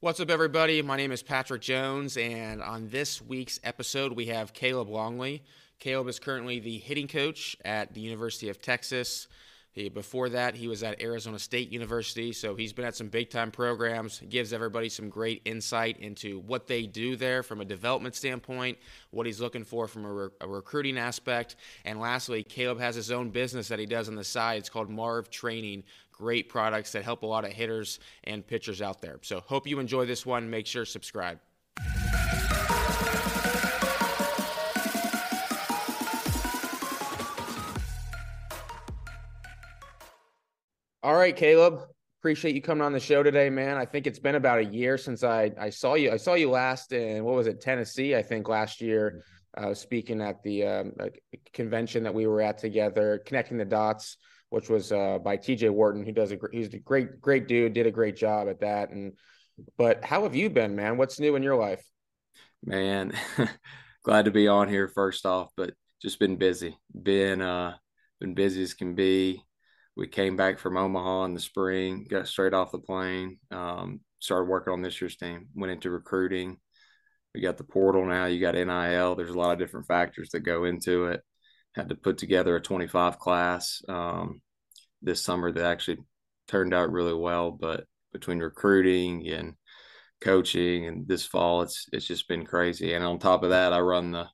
What's up, everybody? My name is Patrick Jones, and on this week's episode, we have Caleb Longley. Caleb is currently the hitting coach at the University of Texas. He, before that, he was at Arizona State University, so he's been at some big time programs. Gives everybody some great insight into what they do there from a development standpoint, what he's looking for from a, re- a recruiting aspect. And lastly, Caleb has his own business that he does on the side. It's called Marv Training. Great products that help a lot of hitters and pitchers out there. So, hope you enjoy this one. Make sure subscribe. All right, Caleb. Appreciate you coming on the show today, man. I think it's been about a year since I I saw you. I saw you last in what was it, Tennessee? I think last year, uh, speaking at the um, convention that we were at together, connecting the dots, which was uh, by T.J. Wharton. He does a he's a great great dude. Did a great job at that. And but how have you been, man? What's new in your life? Man, glad to be on here first off, but just been busy. Been uh been busy as can be we came back from Omaha in the spring, got straight off the plane, um, started working on this year's team, went into recruiting. We got the portal now, you got NIL. There's a lot of different factors that go into it. Had to put together a 25 class um, this summer that actually turned out really well. But between recruiting and coaching and this fall, it's it's just been crazy. And on top of that, I run the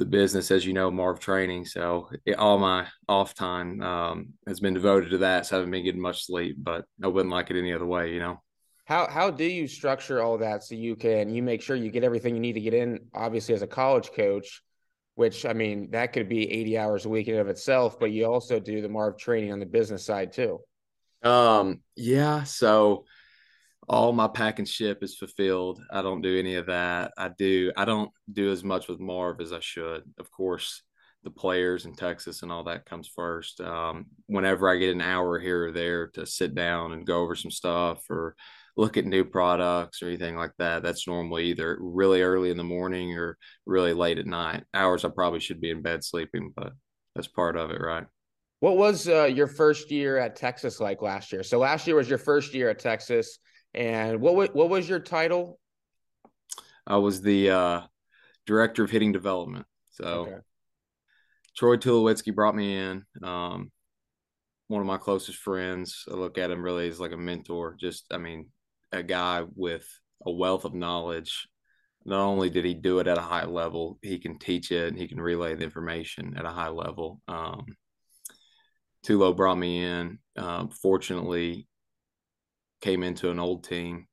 the business, as you know, Marv Training. So it, all my off time um, has been devoted to that. So I haven't been getting much sleep, but I wouldn't like it any other way, you know. How how do you structure all that so you can you make sure you get everything you need to get in? Obviously, as a college coach, which I mean that could be eighty hours a week in of itself, but you also do the Marv Training on the business side too. Um. Yeah. So all my pack and ship is fulfilled. I don't do any of that. I do I don't do as much with Marv as I should. Of course, the players in Texas and all that comes first. Um, whenever I get an hour here or there to sit down and go over some stuff or look at new products or anything like that, that's normally either really early in the morning or really late at night. Hours I probably should be in bed sleeping, but that's part of it, right? What was uh, your first year at Texas like last year? So last year was your first year at Texas. And what what was your title? I was the uh, director of hitting development. So okay. Troy Tulowitzki brought me in. Um, one of my closest friends. I look at him really as like a mentor. Just, I mean, a guy with a wealth of knowledge. Not only did he do it at a high level, he can teach it and he can relay the information at a high level. Um, Tulo brought me in. Um, fortunately, came into an old team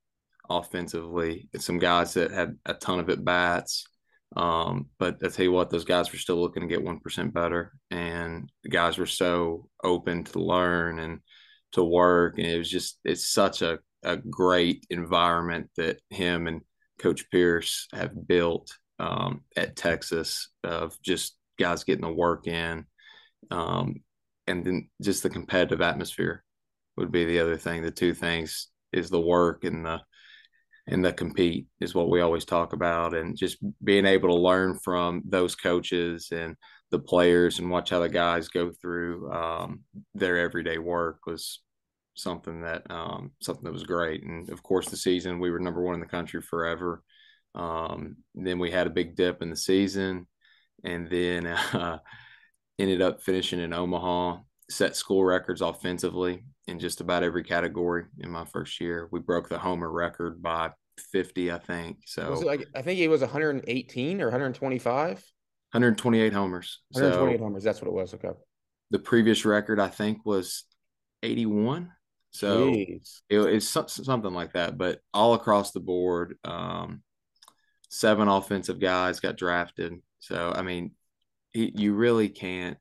offensively. Some guys that had a ton of at bats. Um, but I tell you what, those guys were still looking to get one percent better, and the guys were so open to learn and to work, and it was just it's such a a great environment that him and Coach Pierce have built um, at Texas of just guys getting the work in, um, and then just the competitive atmosphere would be the other thing. The two things is the work and the and the compete is what we always talk about and just being able to learn from those coaches and the players and watch how the guys go through um, their everyday work was something that um, something that was great and of course the season we were number one in the country forever um, then we had a big dip in the season and then uh, ended up finishing in omaha set school records offensively in just about every category in my first year. We broke the homer record by 50, I think. So like I think it was 118 or 125. 128 homers. 128 so homers. That's what it was. Okay. The previous record I think was 81. So it, it's something like that. But all across the board, um, seven offensive guys got drafted. So I mean, you really can't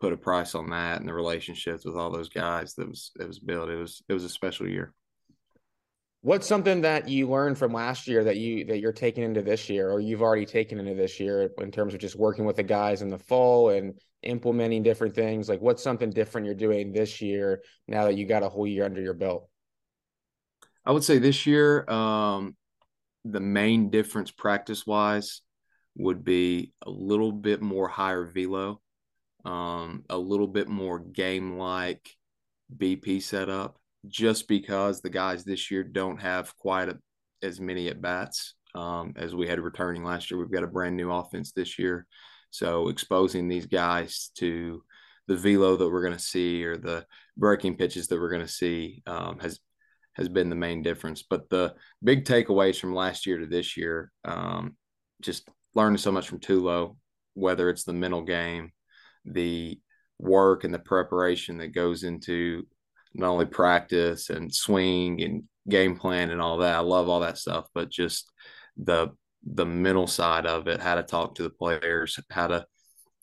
put a price on that and the relationships with all those guys that was that was built. It was it was a special year. What's something that you learned from last year that you that you're taking into this year, or you've already taken into this year in terms of just working with the guys in the fall and implementing different things? Like, what's something different you're doing this year now that you got a whole year under your belt? I would say this year, um, the main difference practice wise would be a little bit more higher velo um, a little bit more game like BP setup just because the guys this year don't have quite a, as many at bats um, as we had returning last year. We've got a brand new offense this year. So exposing these guys to the velo that we're going to see or the breaking pitches that we're going to see um, has has been the main difference. But the big takeaways from last year to this year, um, just learning so much from Tulo, whether it's the mental game, the work and the preparation that goes into not only practice and swing and game plan and all that. I love all that stuff, but just the the mental side of it, how to talk to the players, how to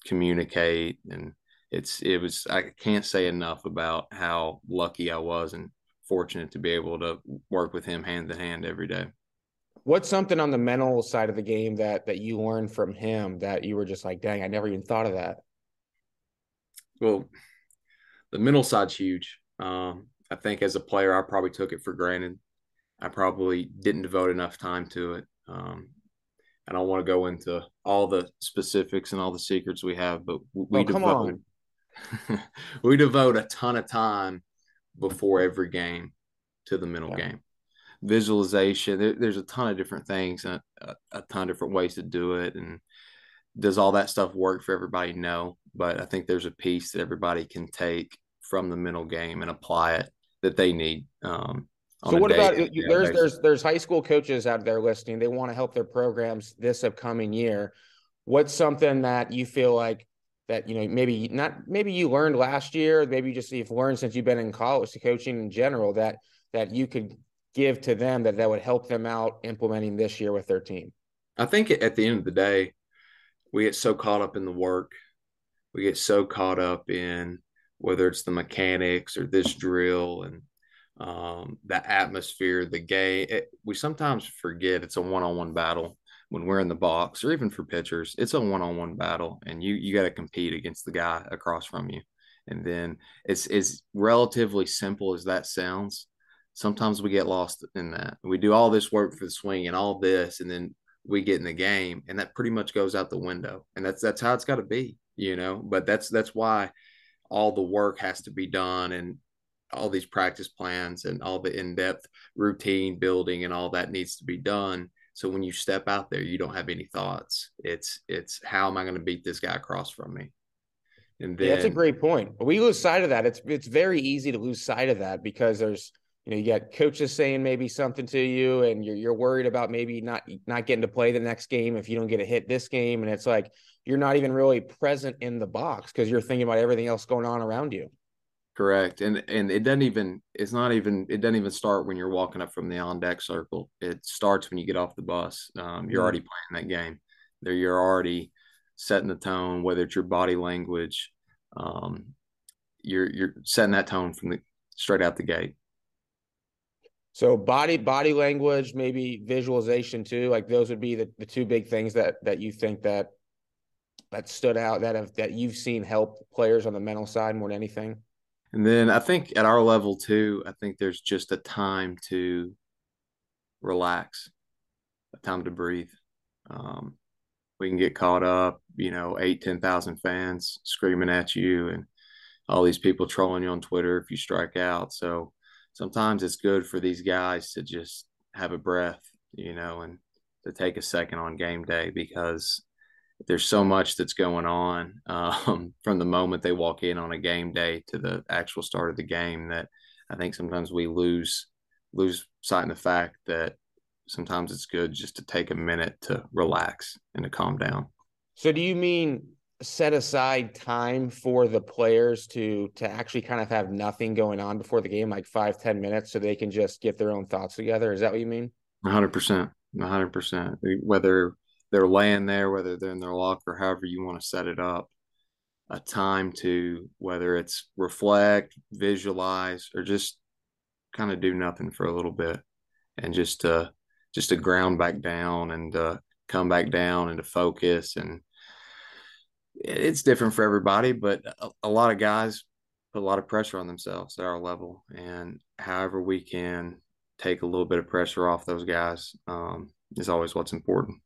communicate and it's it was I can't say enough about how lucky I was and fortunate to be able to work with him hand in hand every day. What's something on the mental side of the game that that you learned from him that you were just like, dang, I never even thought of that? Well, the mental side's huge. Um, I think as a player, I probably took it for granted. I probably didn't devote enough time to it. Um, I don't want to go into all the specifics and all the secrets we have, but we oh, devote we devote a ton of time before every game to the mental yeah. game. Visualization, there, there's a ton of different things and a, a, ton of different ways to do it. And does all that stuff work for everybody? No, but I think there's a piece that everybody can take from the mental game and apply it that they need. Um, so what about there's there's there's high school coaches out there listening. They want to help their programs this upcoming year. What's something that you feel like that you know maybe not maybe you learned last year, maybe you just you've learned since you've been in college to coaching in general that that you could give to them that that would help them out implementing this year with their team? I think at the end of the day, we get so caught up in the work, we get so caught up in whether it's the mechanics or this drill and um, the atmosphere, the game. It, we sometimes forget it's a one-on-one battle when we're in the box, or even for pitchers, it's a one-on-one battle, and you you got to compete against the guy across from you. And then it's as relatively simple as that sounds. Sometimes we get lost in that. We do all this work for the swing and all this, and then we get in the game, and that pretty much goes out the window. And that's that's how it's got to be, you know. But that's that's why all the work has to be done, and all these practice plans and all the in-depth routine building and all that needs to be done. So when you step out there you don't have any thoughts. It's it's how am i going to beat this guy across from me? And then, yeah, that's a great point. We lose sight of that. It's it's very easy to lose sight of that because there's you know you got coaches saying maybe something to you and you're, you're worried about maybe not not getting to play the next game if you don't get a hit this game and it's like you're not even really present in the box because you're thinking about everything else going on around you Correct. And and it doesn't even it's not even it doesn't even start when you're walking up from the on deck circle. It starts when you get off the bus. Um, you're already playing that game. There you're already setting the tone, whether it's your body language, um, you're you're setting that tone from the straight out the gate. So body body language, maybe visualization too. Like those would be the, the two big things that that you think that that stood out that have that you've seen help players on the mental side more than anything. And then I think at our level too, I think there's just a time to relax, a time to breathe. Um, we can get caught up, you know, eight, 10,000 fans screaming at you and all these people trolling you on Twitter if you strike out. So sometimes it's good for these guys to just have a breath, you know, and to take a second on game day because there's so much that's going on um, from the moment they walk in on a game day to the actual start of the game that I think sometimes we lose lose sight in the fact that sometimes it's good just to take a minute to relax and to calm down. So do you mean set aside time for the players to to actually kind of have nothing going on before the game, like five ten minutes, so they can just get their own thoughts together? Is that what you mean? hundred percent. hundred percent. Whether they're laying there, whether they're in their locker, however you want to set it up, a time to whether it's reflect, visualize, or just kind of do nothing for a little bit, and just to just to ground back down and uh, come back down and to focus. And it's different for everybody, but a, a lot of guys put a lot of pressure on themselves at our level, and however we can take a little bit of pressure off those guys um, is always what's important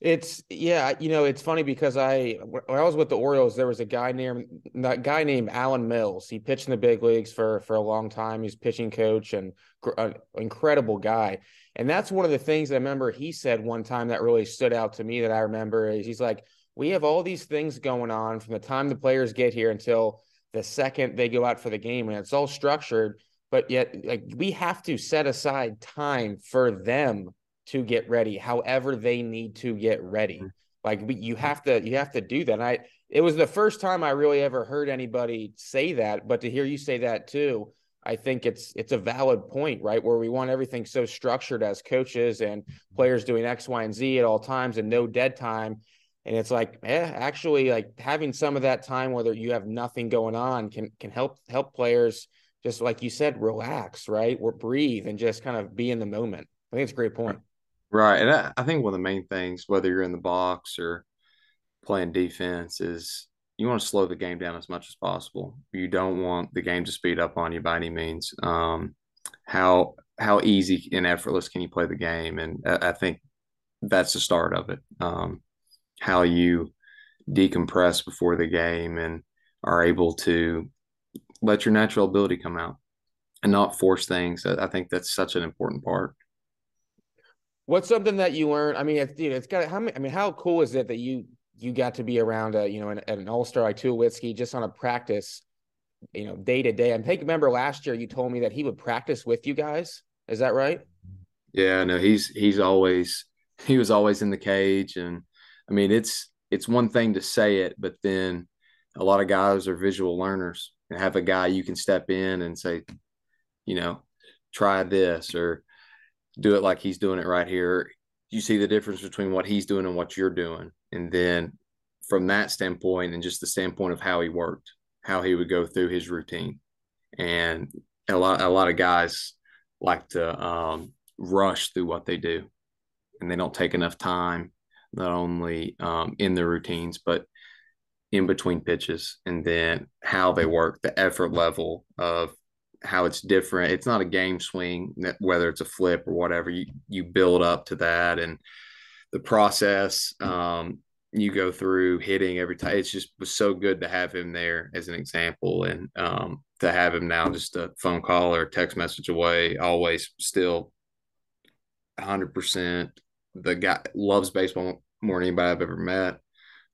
It's yeah, you know, it's funny because I when I was with the Orioles, there was a guy named that guy named Alan Mills. He pitched in the big leagues for for a long time. He's pitching coach and an incredible guy. And that's one of the things I remember he said one time that really stood out to me that I remember is he's like, we have all these things going on from the time the players get here until the second they go out for the game, and it's all structured. But yet, like we have to set aside time for them to get ready, however they need to get ready. Mm-hmm. Like you have to you have to do that. And I it was the first time I really ever heard anybody say that, but to hear you say that too, I think it's it's a valid point, right? Where we want everything so structured as coaches and players doing X, Y, and Z at all times and no dead time. And it's like, eh, actually, like having some of that time, whether you have nothing going on, can can help help players just like you said, relax, right? Or breathe and just kind of be in the moment. I think it's a great point. Right. And I, I think one of the main things, whether you're in the box or playing defense, is you want to slow the game down as much as possible. You don't want the game to speed up on you by any means. Um, how how easy and effortless can you play the game? And I, I think that's the start of it. Um, how you decompress before the game and are able to let your natural ability come out and not force things. I, think that's such an important part. What's something that you learned? I mean, it's you know, it's got how many. I mean, how cool is it that you you got to be around a you know an, an all star like Tulowitzki just on a practice, you know, day to day. I think remember last year you told me that he would practice with you guys. Is that right? Yeah, no, he's he's always he was always in the cage, and I mean it's it's one thing to say it, but then a lot of guys are visual learners and have a guy you can step in and say, you know, try this or do it like he's doing it right here. You see the difference between what he's doing and what you're doing. And then from that standpoint and just the standpoint of how he worked, how he would go through his routine. And a lot a lot of guys like to um, rush through what they do and they don't take enough time not only um, in their routines but in between pitches and then how they work the effort level of how it's different. It's not a game swing, whether it's a flip or whatever. You you build up to that, and the process um, you go through hitting every time. It's just was so good to have him there as an example, and um, to have him now just a phone call or text message away. Always still, hundred percent. The guy loves baseball more than anybody I've ever met.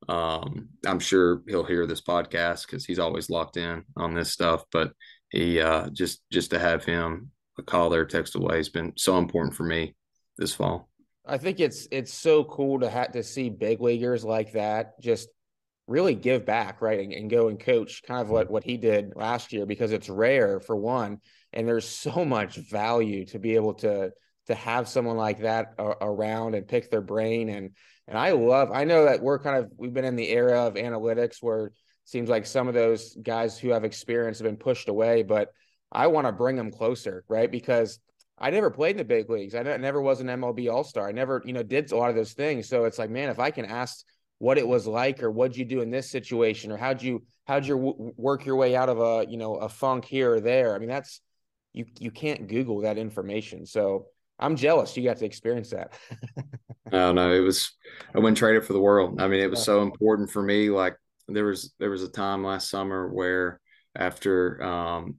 Um, I'm sure he'll hear this podcast because he's always locked in on this stuff. But he uh, just just to have him a call there, text away has been so important for me this fall. I think it's it's so cool to have to see big leaguers like that just really give back, right, and, and go and coach, kind of what what he did last year, because it's rare for one, and there's so much value to be able to to have someone like that around and pick their brain and and I love I know that we're kind of we've been in the era of analytics where it seems like some of those guys who have experience have been pushed away, but I want to bring them closer, right? Because I never played in the big leagues. I never was an MLB All Star. I never, you know, did a lot of those things. So it's like, man, if I can ask what it was like, or what'd you do in this situation, or how'd you how'd you work your way out of a you know a funk here or there? I mean, that's you you can't Google that information. So I'm jealous you got to experience that. no, no, it was I wouldn't trade it for the world. I mean, it was so important for me. Like there was there was a time last summer where after um,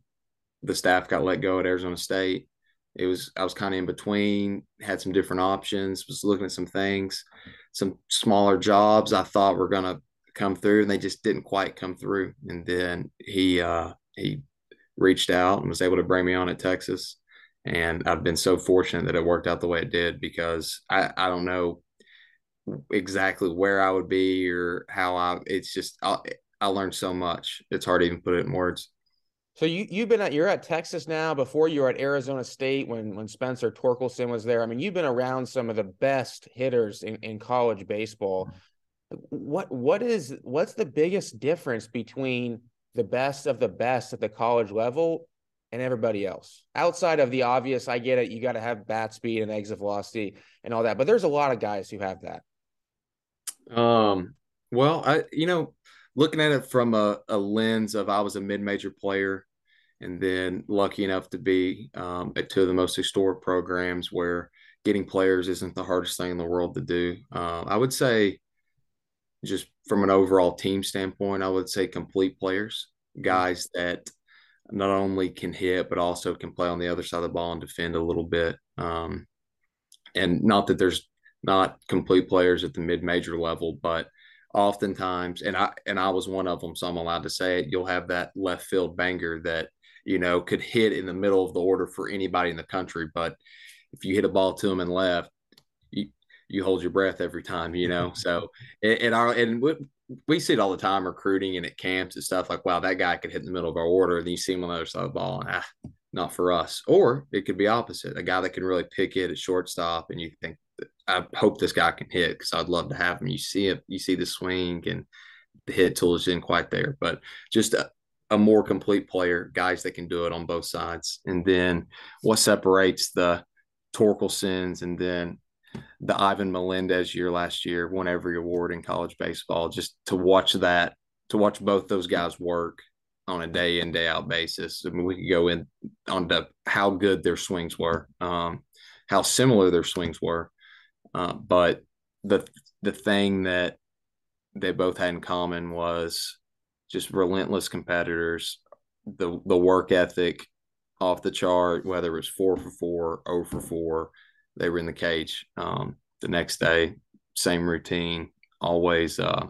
the staff got let go at Arizona State, it was I was kind of in between, had some different options, was looking at some things, some smaller jobs I thought were gonna come through, and they just didn't quite come through. And then he uh, he reached out and was able to bring me on at Texas. And I've been so fortunate that it worked out the way it did because I, I don't know exactly where I would be or how I. It's just I, I learned so much. It's hard to even put it in words. So you you've been at you're at Texas now. Before you were at Arizona State when when Spencer Torkelson was there. I mean, you've been around some of the best hitters in, in college baseball. What what is what's the biggest difference between the best of the best at the college level and everybody else outside of the obvious? I get it. You got to have bat speed and exit velocity and all that, but there's a lot of guys who have that. Um, well, I you know, looking at it from a, a lens of I was a mid-major player, and then lucky enough to be um, at two of the most historic programs where getting players isn't the hardest thing in the world to do. Uh, I would say, just from an overall team standpoint, I would say complete players, guys that not only can hit but also can play on the other side of the ball and defend a little bit. Um, and not that there's not complete players at the mid-major level, but oftentimes, and I and I was one of them, so I'm allowed to say it. You'll have that left field banger that you know could hit in the middle of the order for anybody in the country, but if you hit a ball to him and left, you you hold your breath every time, you know. so and our and we, see it all the time recruiting and at camps and stuff like, wow, that guy could hit in the middle of our order. And then you see him on the other side of the ball, and ah, not for us. Or it could be opposite, a guy that can really pick it at shortstop, and you think, I hope this guy can hit because I'd love to have him. You see it, you see the swing and the hit tool is in quite there, but just a, a more complete player, guys that can do it on both sides. And then what separates the Torkelsons and then the Ivan Melendez year last year won every award in college baseball. Just to watch that, to watch both those guys work on a day in day out basis. I mean, we could go in on the, how good their swings were, um, how similar their swings were, uh, but the the thing that they both had in common was just relentless competitors, the the work ethic off the chart, whether it was four for four, oh for four, they were in the cage. Um, the next day, same routine, always uh,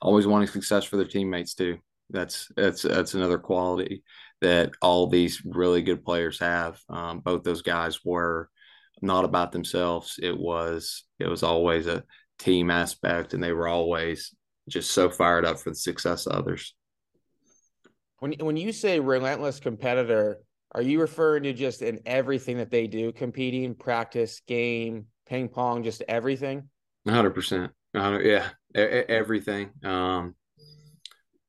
always wanting success for their teammates too. That's that's that's another quality that all these really good players have. Um, both those guys were not about themselves. It was it was always a team aspect, and they were always just so fired up for the success of others. When when you say relentless competitor, are you referring to just in everything that they do, competing, practice, game, ping pong, just everything? hundred percent. Yeah, everything. Um,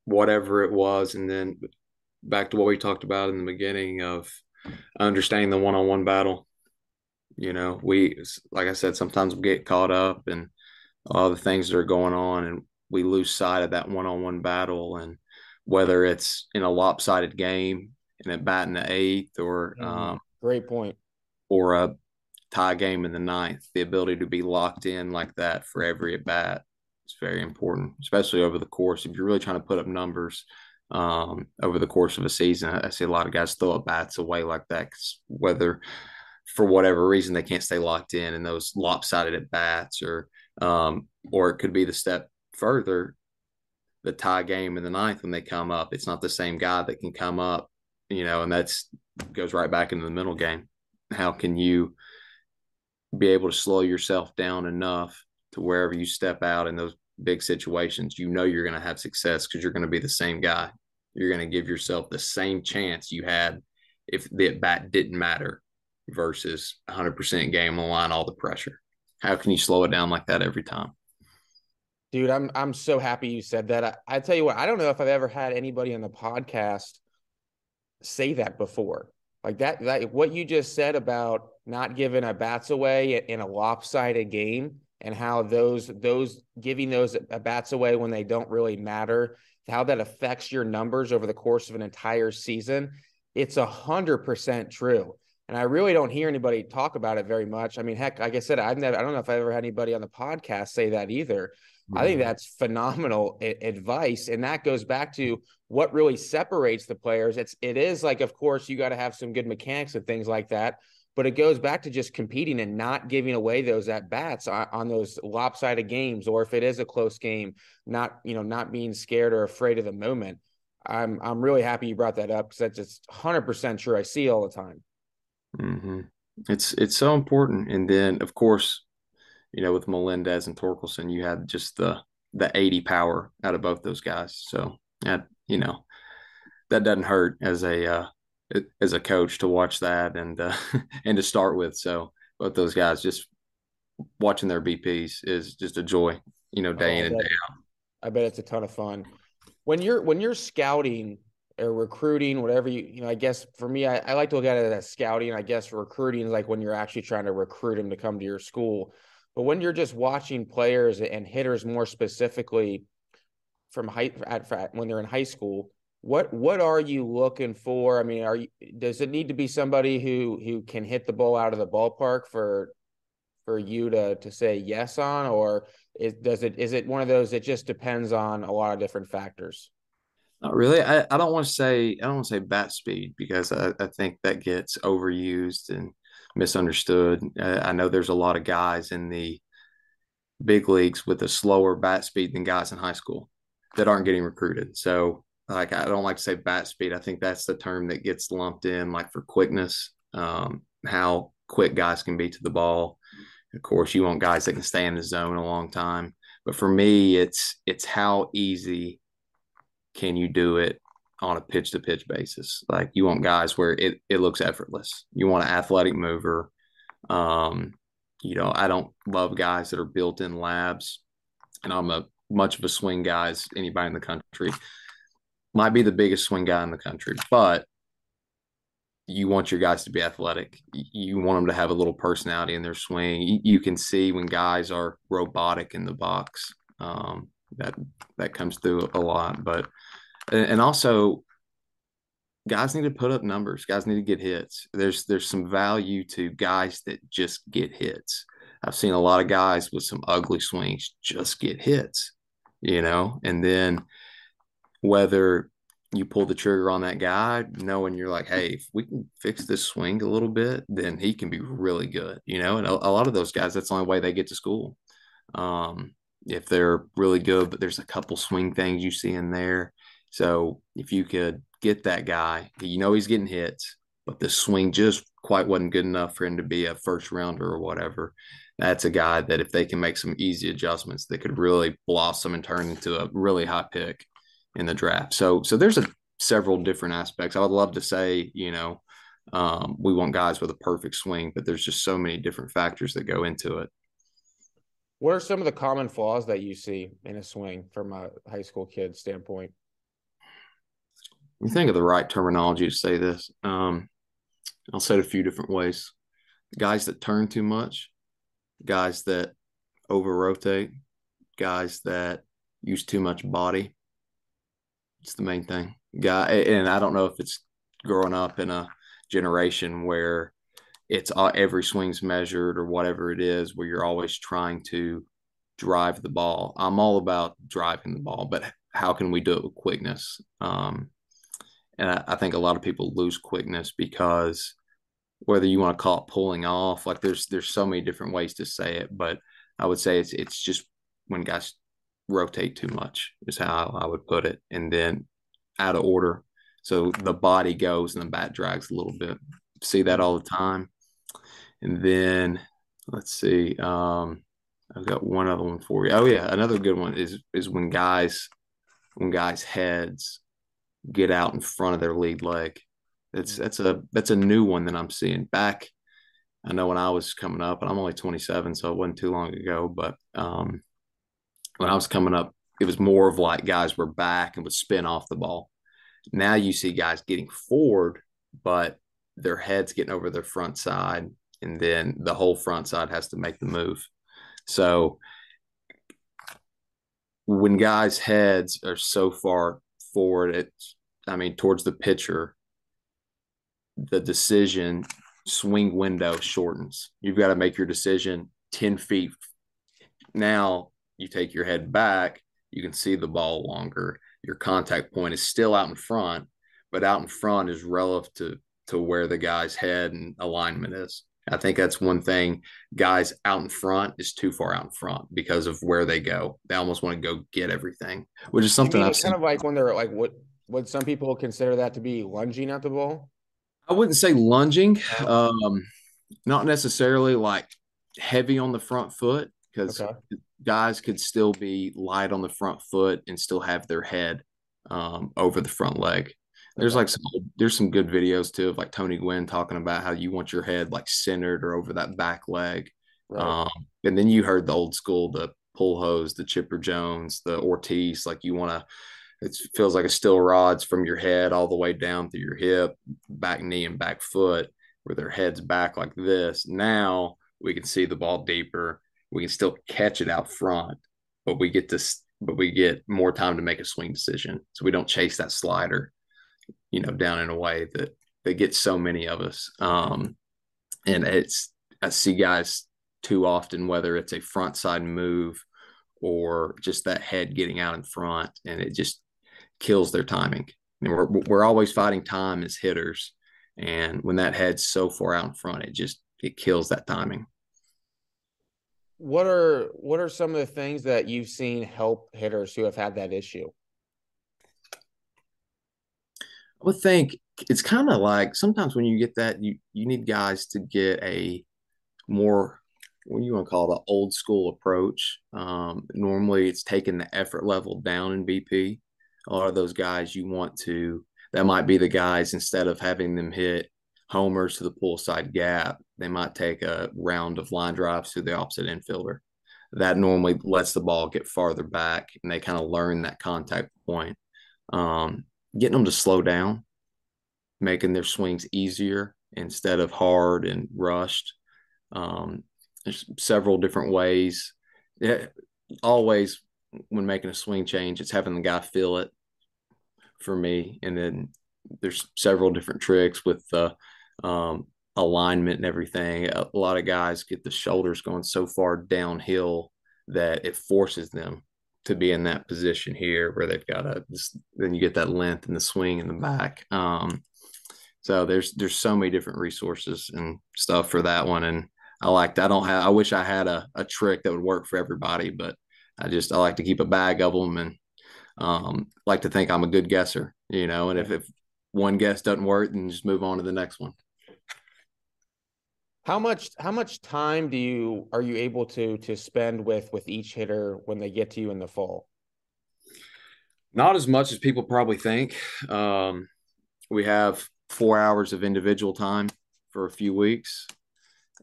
whatever it was, and then back to what we talked about in the beginning of understanding the one-on-one battle. You know, we like I said, sometimes we get caught up in all the things that are going on, and we lose sight of that one-on-one battle. And whether it's in a lopsided game and at bat in the eighth, or mm-hmm. um, great point, or a tie game in the ninth, the ability to be locked in like that for every at bat is very important, especially over the course. If you're really trying to put up numbers um, over the course of a season, I see a lot of guys throw up bats away like that, whether for whatever reason they can't stay locked in and those lopsided at bats, or um, or it could be the step further, the tie game in the ninth when they come up. It's not the same guy that can come up, you know, and that's goes right back into the mental game. How can you be able to slow yourself down enough to wherever you step out in those big situations, you know you're going to have success because you're going to be the same guy. You're going to give yourself the same chance you had if the at bat didn't matter versus 100% game on line, all the pressure. How can you slow it down like that every time? Dude, I'm I'm so happy you said that. I, I tell you what, I don't know if I've ever had anybody on the podcast say that before. Like that, that what you just said about not giving a bats away in a lopsided game and how those those giving those bats away when they don't really matter, how that affects your numbers over the course of an entire season. It's a hundred percent true. And I really don't hear anybody talk about it very much. I mean, heck, like I said, I've never, I don't know if I ever had anybody on the podcast say that either. I think that's phenomenal advice, and that goes back to what really separates the players. It's it is like, of course, you got to have some good mechanics and things like that, but it goes back to just competing and not giving away those at bats on, on those lopsided games, or if it is a close game, not you know not being scared or afraid of the moment. I'm I'm really happy you brought that up because that's just 100 percent true. I see all the time. Mm-hmm. It's it's so important, and then of course you know, with Melendez and Torkelson, you had just the the 80 power out of both those guys. So that you know, that doesn't hurt as a uh, as a coach to watch that and uh, and to start with. So both those guys just watching their BPs is just a joy, you know, day oh, in and day out. I bet it's a ton of fun. When you're when you're scouting or recruiting, whatever you you know, I guess for me, I, I like to look at it as scouting. I guess recruiting is like when you're actually trying to recruit them to come to your school. But when you're just watching players and hitters more specifically from high at, when they're in high school, what what are you looking for? I mean, are you does it need to be somebody who who can hit the ball out of the ballpark for for you to to say yes on, or is does it is it one of those that just depends on a lot of different factors? Not really. I, I don't want to say I don't want to say bat speed because I, I think that gets overused and misunderstood. I, I know there's a lot of guys in the big leagues with a slower bat speed than guys in high school that aren't getting recruited. So like I don't like to say bat speed. I think that's the term that gets lumped in like for quickness, um, how quick guys can be to the ball. Of course, you want guys that can stay in the zone a long time. But for me, it's it's how easy can you do it on a pitch to pitch basis. Like you want guys where it, it looks effortless. You want an athletic mover. Um, you know, I don't love guys that are built in labs, and I'm a much of a swing guy as anybody in the country might be the biggest swing guy in the country, but you want your guys to be athletic. You want them to have a little personality in their swing. You, can see when guys are robotic in the box. Um, that that comes through a lot, but and also guys need to put up numbers. Guys need to get hits. There's there's some value to guys that just get hits. I've seen a lot of guys with some ugly swings just get hits, you know, and then whether you pull the trigger on that guy, knowing you're like, hey, if we can fix this swing a little bit, then he can be really good, you know. And a, a lot of those guys, that's the only way they get to school. Um, if they're really good, but there's a couple swing things you see in there. So if you could get that guy, you know he's getting hits, but the swing just quite wasn't good enough for him to be a first rounder or whatever. That's a guy that if they can make some easy adjustments, they could really blossom and turn into a really high pick in the draft. So so there's a several different aspects. I would love to say, you know, um, we want guys with a perfect swing, but there's just so many different factors that go into it. What are some of the common flaws that you see in a swing from a high school kid standpoint? We think of the right terminology to say this. Um, I'll say it a few different ways. Guys that turn too much, guys that over rotate, guys that use too much body, it's the main thing. Guy, and I don't know if it's growing up in a generation where it's all, every swing's measured or whatever it is, where you're always trying to drive the ball. I'm all about driving the ball, but how can we do it with quickness? Um, and I, I think a lot of people lose quickness because whether you want to call it pulling off, like there's there's so many different ways to say it, but I would say it's it's just when guys rotate too much is how I would put it. And then out of order. So the body goes and the bat drags a little bit. See that all the time. And then let's see. Um, I've got one other one for you. Oh yeah, another good one is is when guys when guys' heads get out in front of their lead leg. That's that's a that's a new one that I'm seeing. Back I know when I was coming up, and I'm only 27, so it wasn't too long ago, but um, when I was coming up, it was more of like guys were back and would spin off the ball. Now you see guys getting forward, but their head's getting over their front side, and then the whole front side has to make the move. So when guys' heads are so far forward, it's I mean towards the pitcher, the decision swing window shortens. You've got to make your decision 10 feet. Now you take your head back, you can see the ball longer. Your contact point is still out in front, but out in front is relative to, to where the guy's head and alignment is. I think that's one thing. Guys out in front is too far out in front because of where they go. They almost want to go get everything, which is something I've kind of like when they're like what would some people consider that to be lunging at the ball? I wouldn't say lunging, um, not necessarily like heavy on the front foot because okay guys could still be light on the front foot and still have their head um, over the front leg. There's like some there's some good videos too of like Tony Gwynn talking about how you want your head like centered or over that back leg. Right. Um, and then you heard the old school, the Pujols, the Chipper Jones, the Ortiz, like you want to it feels like a still rods from your head all the way down through your hip, back knee and back foot, where their head's back like this. Now we can see the ball deeper we can still catch it out front, but we get to but we get more time to make a swing decision. So we don't chase that slider you know, down in a way that they get so many of us. Um, and it's I see guys too often, whether it's a front side move or just that head getting out in front, and it just kills their timing. And we're we're always fighting time as hitters, and when that head's so far out in front, it just it kills that timing. What are what are some of the things that you've seen help hitters who have had that issue? I would think it's kind of like sometimes when you get that, you you need guys to get a more what do you want to call it, an old school approach. Um, normally, it's taking the effort level down in BP. A lot of those guys you want to that might be the guys instead of having them hit homers to the pull side gap, they might take a round of line drives to the opposite infielder. That normally lets the ball get farther back, and they kind of learn that contact point. Um, getting them to slow down, making their swings easier instead of hard and rushed. Um, there's several different ways. Yeah, always when making a swing change, it's having the guy feel it for me. And then there's several different tricks with the um, alignment and everything. A lot of guys get the shoulders going so far downhill that it forces them to be in that position here where they've got a then you get that length and the swing in the back um, so there's there's so many different resources and stuff for that one and i like i don't have i wish i had a, a trick that would work for everybody but i just i like to keep a bag of them and um, like to think i'm a good guesser you know and if, if one guess doesn't work then just move on to the next one how much how much time do you are you able to to spend with with each hitter when they get to you in the fall? Not as much as people probably think. Um, we have four hours of individual time for a few weeks,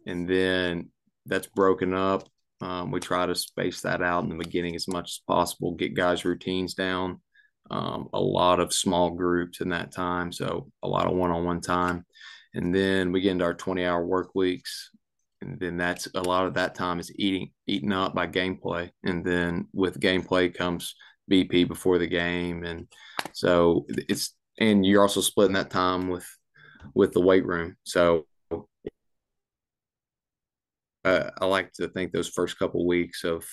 and then that's broken up. Um, we try to space that out in the beginning as much as possible, get guys' routines down. Um, a lot of small groups in that time, so a lot of one-on-one time. And then we get into our 20 hour work weeks and then that's a lot of that time is eating eaten up by gameplay. And then with gameplay comes bp before the game and so it's and you're also splitting that time with with the weight room. So uh, i like to think those first couple weeks of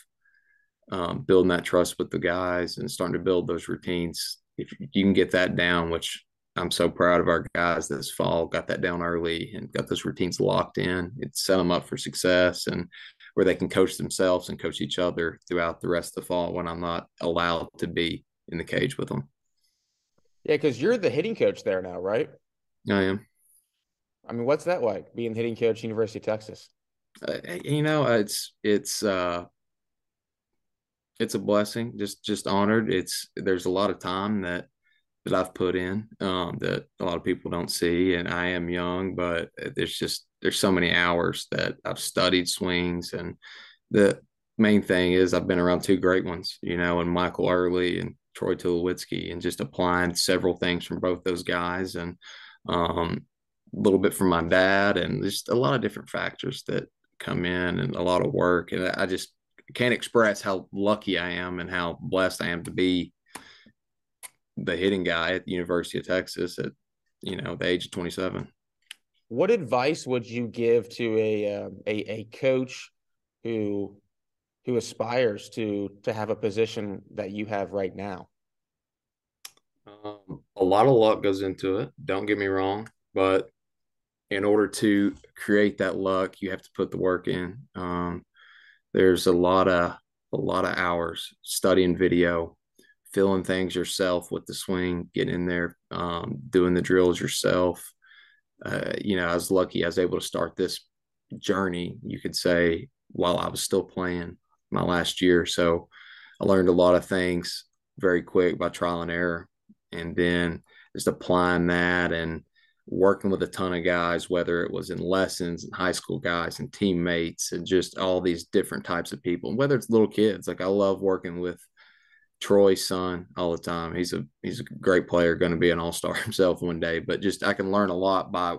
um, building that trust with the guys and starting to build those routines if you can get that down which I'm so proud of our guys this fall. Got that down early and got those routines locked in. It set them up for success and where they can coach themselves and coach each other throughout the rest of the fall when I'm not allowed to be in the cage with them. Yeah, because you're the hitting coach there now, right? I am. I mean, what's that like being hitting coach at University of Texas? Uh, you know, it's it's uh it's a blessing. Just just honored. It's there's a lot of time that that I've put in um, that a lot of people don't see. And I am young, but there's just there's so many hours that I've studied swings, and the main thing is I've been around two great ones, you know, and Michael Earley and Troy Tulowitzki, and just applying several things from both those guys, and um, a little bit from my dad, and just a lot of different factors that come in, and a lot of work, and I just can't express how lucky I am and how blessed I am to be the hitting guy at the University of Texas at you know the age of 27. What advice would you give to a uh, a, a coach who who aspires to to have a position that you have right now? Um, a lot of luck goes into it. Don't get me wrong, but in order to create that luck, you have to put the work in. Um, there's a lot of a lot of hours studying video, filling things yourself with the swing, getting in there, um, doing the drills yourself. Uh, you know, I was lucky I was able to start this journey, you could say, while I was still playing my last year. So I learned a lot of things very quick by trial and error. And then just applying that and working with a ton of guys, whether it was in lessons and high school guys and teammates and just all these different types of people, and whether it's little kids. Like I love working with Troy's son all the time. He's a he's a great player, going to be an all star himself one day. But just I can learn a lot by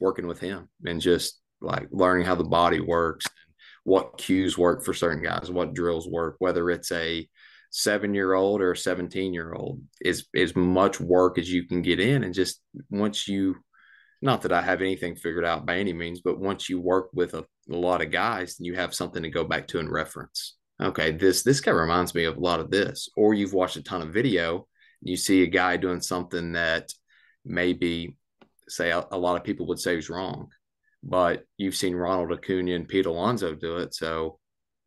working with him and just like learning how the body works, and what cues work for certain guys, what drills work, whether it's a seven year old or a 17 year old is as much work as you can get in and just once you not that i have anything figured out by any means but once you work with a, a lot of guys you have something to go back to and reference. Okay this this guy reminds me of a lot of this. Or you've watched a ton of video you see a guy doing something that maybe say a, a lot of people would say is wrong but you've seen ronald acuna and pete alonso do it so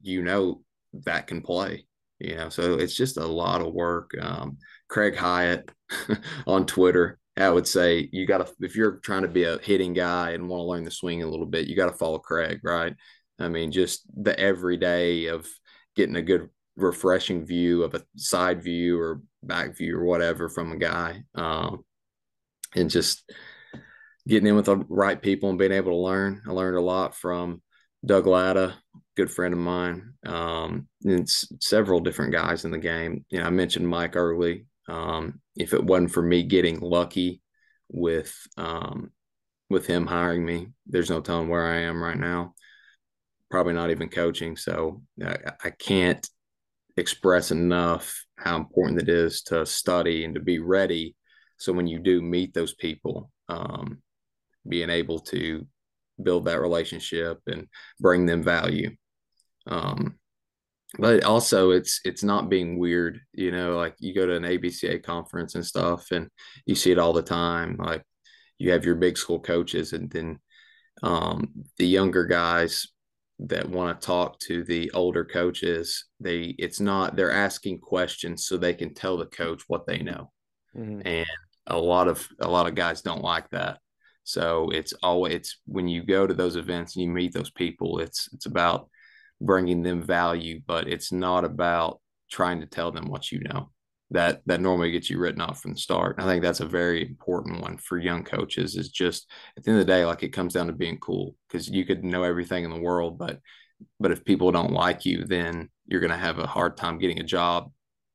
you know that can play you know? So it's just a lot of work. Um, craig hyatt on twitter i would say you got to if you're trying to be a hitting guy and want to learn the swing a little bit you got to follow craig right i mean just the everyday of getting a good refreshing view of a side view or back view or whatever from a guy um, and just getting in with the right people and being able to learn i learned a lot from doug latta good friend of mine, um, and several different guys in the game. You know, I mentioned Mike Earley. Um, if it wasn't for me getting lucky with um, with him hiring me, there's no telling where I am right now. Probably not even coaching. So I, I can't express enough how important it is to study and to be ready. So when you do meet those people, um, being able to build that relationship and bring them value. Um, but also it's it's not being weird, you know, like you go to an ABCA conference and stuff and you see it all the time. Like you have your big school coaches and then um, the younger guys that want to talk to the older coaches, they it's not they're asking questions so they can tell the coach what they know. Mm-hmm. And a lot of a lot of guys don't like that. So it's always it's when you go to those events and you meet those people, it's it's about bringing them value, but it's not about trying to tell them what you know. That that normally gets you written off from the start. I think that's a very important one for young coaches. Is just at the end of the day, like it comes down to being cool because you could know everything in the world, but but if people don't like you, then you're going to have a hard time getting a job.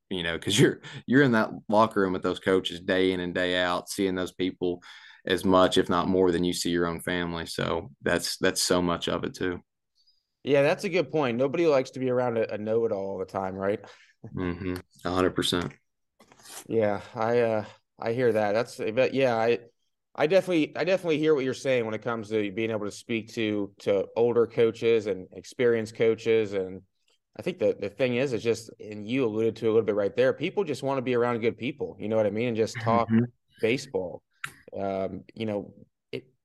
You know, because you're you're in that locker room with those coaches day in and day out, seeing those people as much, if not more, than you see your own family. So that's that's so much of it too. Yeah, that's a good point. Nobody likes to be around a, a know-it-all all the time, right? Mm-hmm. hundred percent. Yeah, I uh I hear that. That's but yeah, I I definitely I definitely hear what you're saying when it comes to being able to speak to to older coaches and experienced coaches and I think the the thing is is just and you alluded to a little bit right there. People just want to be around good people, you know what I mean, and just talk mm-hmm. baseball. Um, you know, it,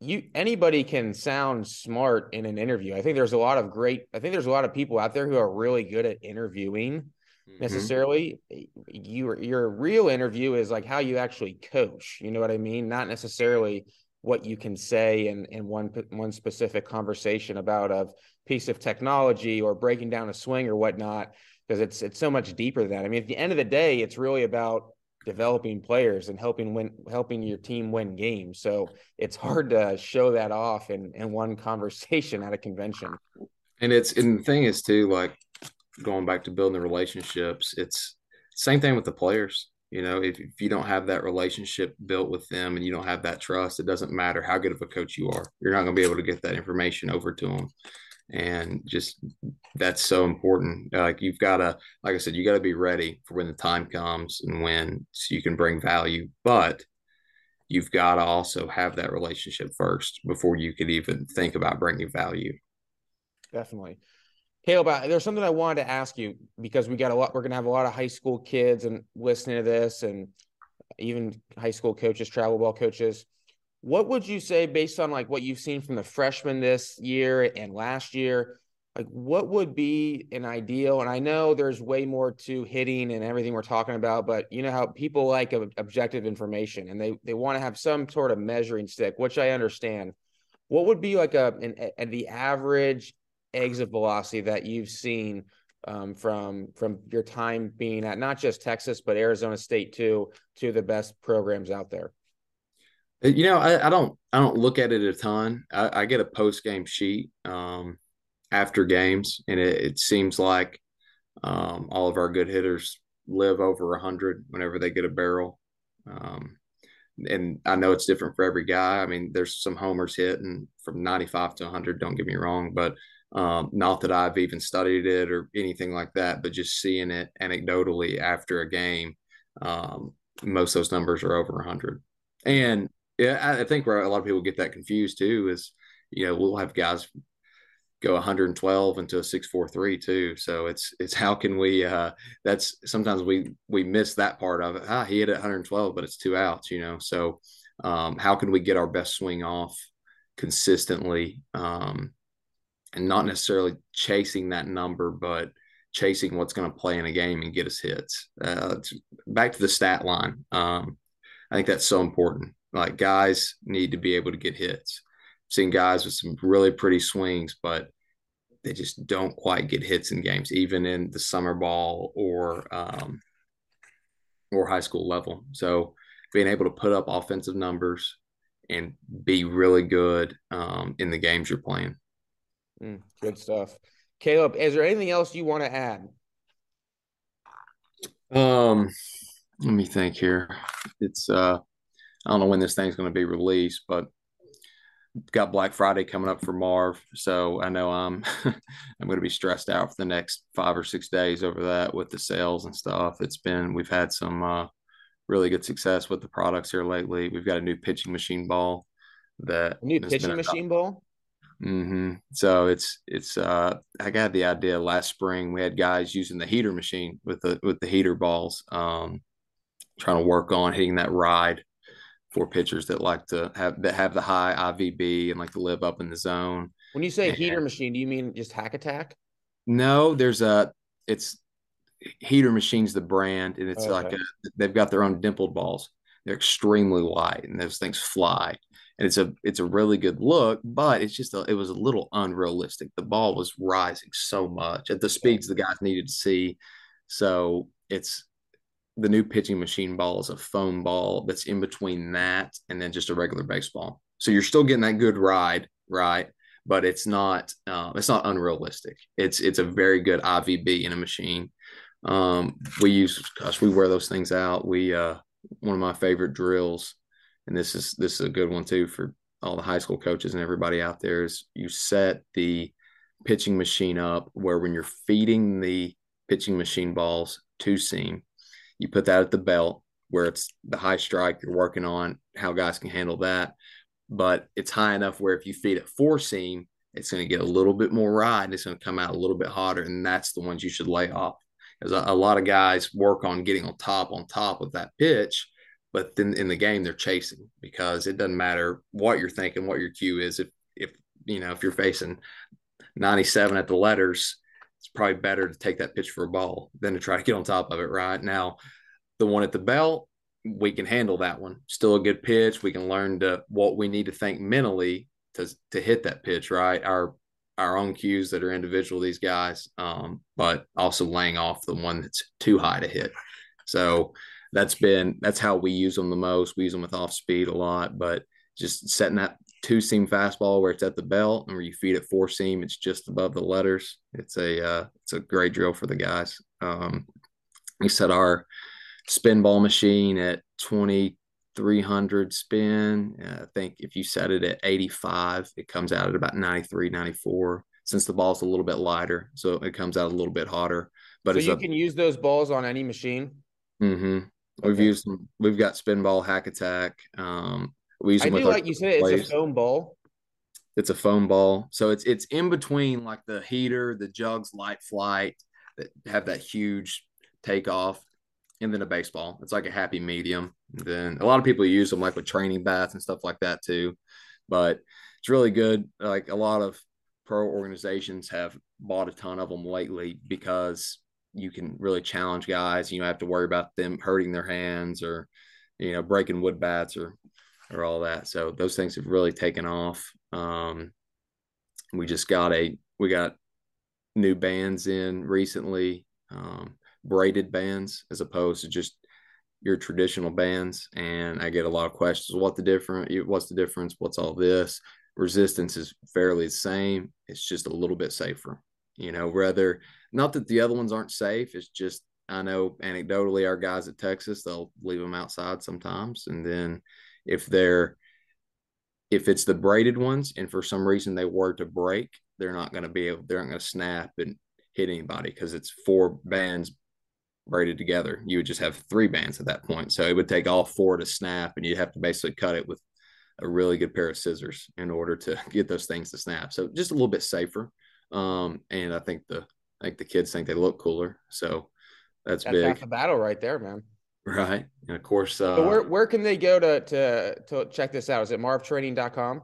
you anybody can sound smart in an interview. I think there's a lot of great. I think there's a lot of people out there who are really good at interviewing. Mm-hmm. Necessarily, your your real interview is like how you actually coach. You know what I mean? Not necessarily what you can say in in one one specific conversation about a piece of technology or breaking down a swing or whatnot. Because it's it's so much deeper than that. I mean, at the end of the day, it's really about developing players and helping win helping your team win games. So it's hard to show that off in, in one conversation at a convention. And it's and the thing is too, like going back to building the relationships, it's same thing with the players. You know, if, if you don't have that relationship built with them and you don't have that trust, it doesn't matter how good of a coach you are. You're not going to be able to get that information over to them and just that's so important. Like you've got to like i said you got to be ready for when the time comes and when so you can bring value but you've got to also have that relationship first before you could even think about bringing value. Definitely. Caleb, there's something I wanted to ask you because we got a lot. We're going to have a lot of high school kids and listening to this, and even high school coaches, travel ball coaches what would you say based on like what you've seen from the freshmen this year and last year like what would be an ideal and i know there's way more to hitting and everything we're talking about but you know how people like objective information and they they want to have some sort of measuring stick which i understand. What would be like a an, a, the average exit velocity that you've seen um, from from your time being at not just texas but arizona state too to the best programs out there you know, I, I, don't I don't look at it a ton. I, I get a post game sheet um, after games, and it, it seems like um, all of our good hitters live over hundred whenever they get a barrel. Um, and I know it's different for every guy. I mean, there's some homers hitting from 95 to 100. Don't get me wrong, but Um, not that I've even studied it or anything like that, but just seeing it anecdotally after a game, um, most of those numbers are over 100. And yeah, I think where a lot of people get that confused too is, you know, we'll have guys go 112 into a 643 too. So it's it's how can we uh that's sometimes we we miss that part of it. Ah, he hit at 112, but it's two outs, you know. So um how can we get our best swing off consistently um and not necessarily chasing that number, but chasing what's going to play in a game and get us hits. Uh, back to the stat line. Um, I think that's so important. Like guys need to be able to get hits seen guys with some really pretty swings, but they just don't quite get hits in games, even in the summer ball or um, or high school level. So being able to put up offensive numbers and be really good um, in the games you're playing. Mm, good stuff, Caleb. Is there anything else you want to add? Um, let me think here. It's uh, I don't know when this thing's going to be released, but got Black Friday coming up for Marv, so I know I'm I'm going to be stressed out for the next five or six days over that with the sales and stuff. It's been we've had some uh, really good success with the products here lately. We've got a new pitching machine ball that a new pitching machine ball. Mm-hmm. So it's it's uh I got the idea last spring. We had guys using the heater machine with the with the heater balls, um, trying to work on hitting that ride for pitchers that like to have that have the high IVB and like to live up in the zone. When you say and, heater machine, do you mean just Hack Attack? No, there's a it's heater machines the brand and it's okay. like a, they've got their own dimpled balls. They're extremely light and those things fly. And it's a it's a really good look, but it's just a, it was a little unrealistic. The ball was rising so much at the speeds the guys needed to see. So it's the new pitching machine ball is a foam ball that's in between that and then just a regular baseball. So you're still getting that good ride, right? But it's not uh, it's not unrealistic. It's it's a very good IVB in a machine. Um, we use gosh, we wear those things out. We uh, one of my favorite drills, and this is this is a good one too for all the high school coaches and everybody out there is you set the pitching machine up where when you're feeding the pitching machine balls to seam, you put that at the belt where it's the high strike you're working on, how guys can handle that. But it's high enough where if you feed it four seam, it's going to get a little bit more ride and it's going to come out a little bit hotter. And that's the ones you should lay off. Because a, a lot of guys work on getting on top on top of that pitch, but then in the game they're chasing because it doesn't matter what you're thinking, what your cue is. If if you know if you're facing 97 at the letters, it's probably better to take that pitch for a ball than to try to get on top of it right? Now the one at the belt we can handle that one. Still a good pitch. We can learn to what we need to think mentally to to hit that pitch right? Our our own cues that are individual these guys um, but also laying off the one that's too high to hit. So that's been that's how we use them the most. We use them with off speed a lot but just setting that two seam fastball where it's at the belt and where you feed it four seam, it's just above the letters. It's a uh, it's a great drill for the guys. Um, we set our spin ball machine at 2300 spin. I think if you set it at 85, it comes out at about 93, 94. Since the ball's a little bit lighter, so it comes out a little bit hotter. But so you a, can use those balls on any machine. Mm-hmm. Okay. We've used. We've got spin ball, hack attack. Um, we use I do like you said, it's a foam ball. It's a foam ball, so it's it's in between like the heater, the jugs, Lite-Flite that have that huge takeoff, and then a baseball. It's like a happy medium. And then a lot of people use them like with training bats and stuff like that too, but it's really good. Like a lot of pro organizations have bought a ton of them lately because you can really challenge guys. You don't have to worry about them hurting their hands or you know breaking wood bats or or all that. So those things have really taken off. Um, we just got a we got new bands in recently, um, braided bands as opposed to just your traditional bands. And I get a lot of questions: what the different? What's the difference? What's all this? Resistance is fairly the same. It's just a little bit safer. You know, rather not that the other ones aren't safe. It's just I know anecdotally our guys at Texas they'll leave them outside sometimes, and then if they're if it's the braided ones and for some reason they were to break they're not going to be able, they're not going to snap and hit anybody because it's four bands braided together. You would just have three bands at that point. So it would take all four to snap, and you'd have to basically cut it with a really good pair of scissors in order to get those things to snap. So just a little bit safer. Um, and I think the I think the kids think they look cooler. So that's, that's big. That's the battle right there, man. Right. And of course, uh, so where, where can they go to, to, to check this out? Is it marvtraining.com?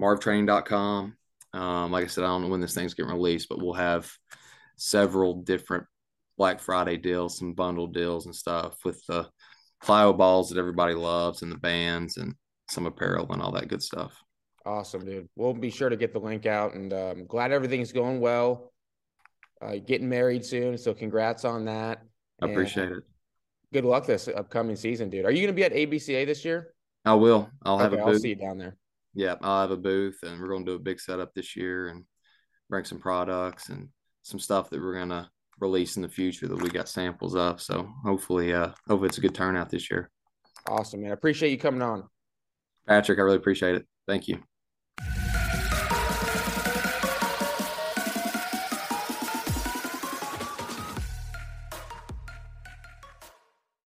marvtraining.com. Um, like I said, I don't know when this thing's getting released, but we'll have several different Black Friday deals, some bundle deals and stuff with the plyo balls that everybody loves and the bands and some apparel and all that good stuff. Awesome, dude. We'll be sure to get the link out and um, glad everything's going well. Uh, getting married soon, so congrats on that. I appreciate it. Good luck this upcoming season, dude. Are you going to be at ABCA this year? I will. I'll okay, have a booth. I'll see you down there. Yeah, I'll have a booth, and we're going to do a big setup this year and bring some products and some stuff that we're going to release in the future that we got samples of. So hopefully, uh, hopefully it's a good turnout this year. Awesome, man. I appreciate you coming on. Patrick, I really appreciate it. Thank you.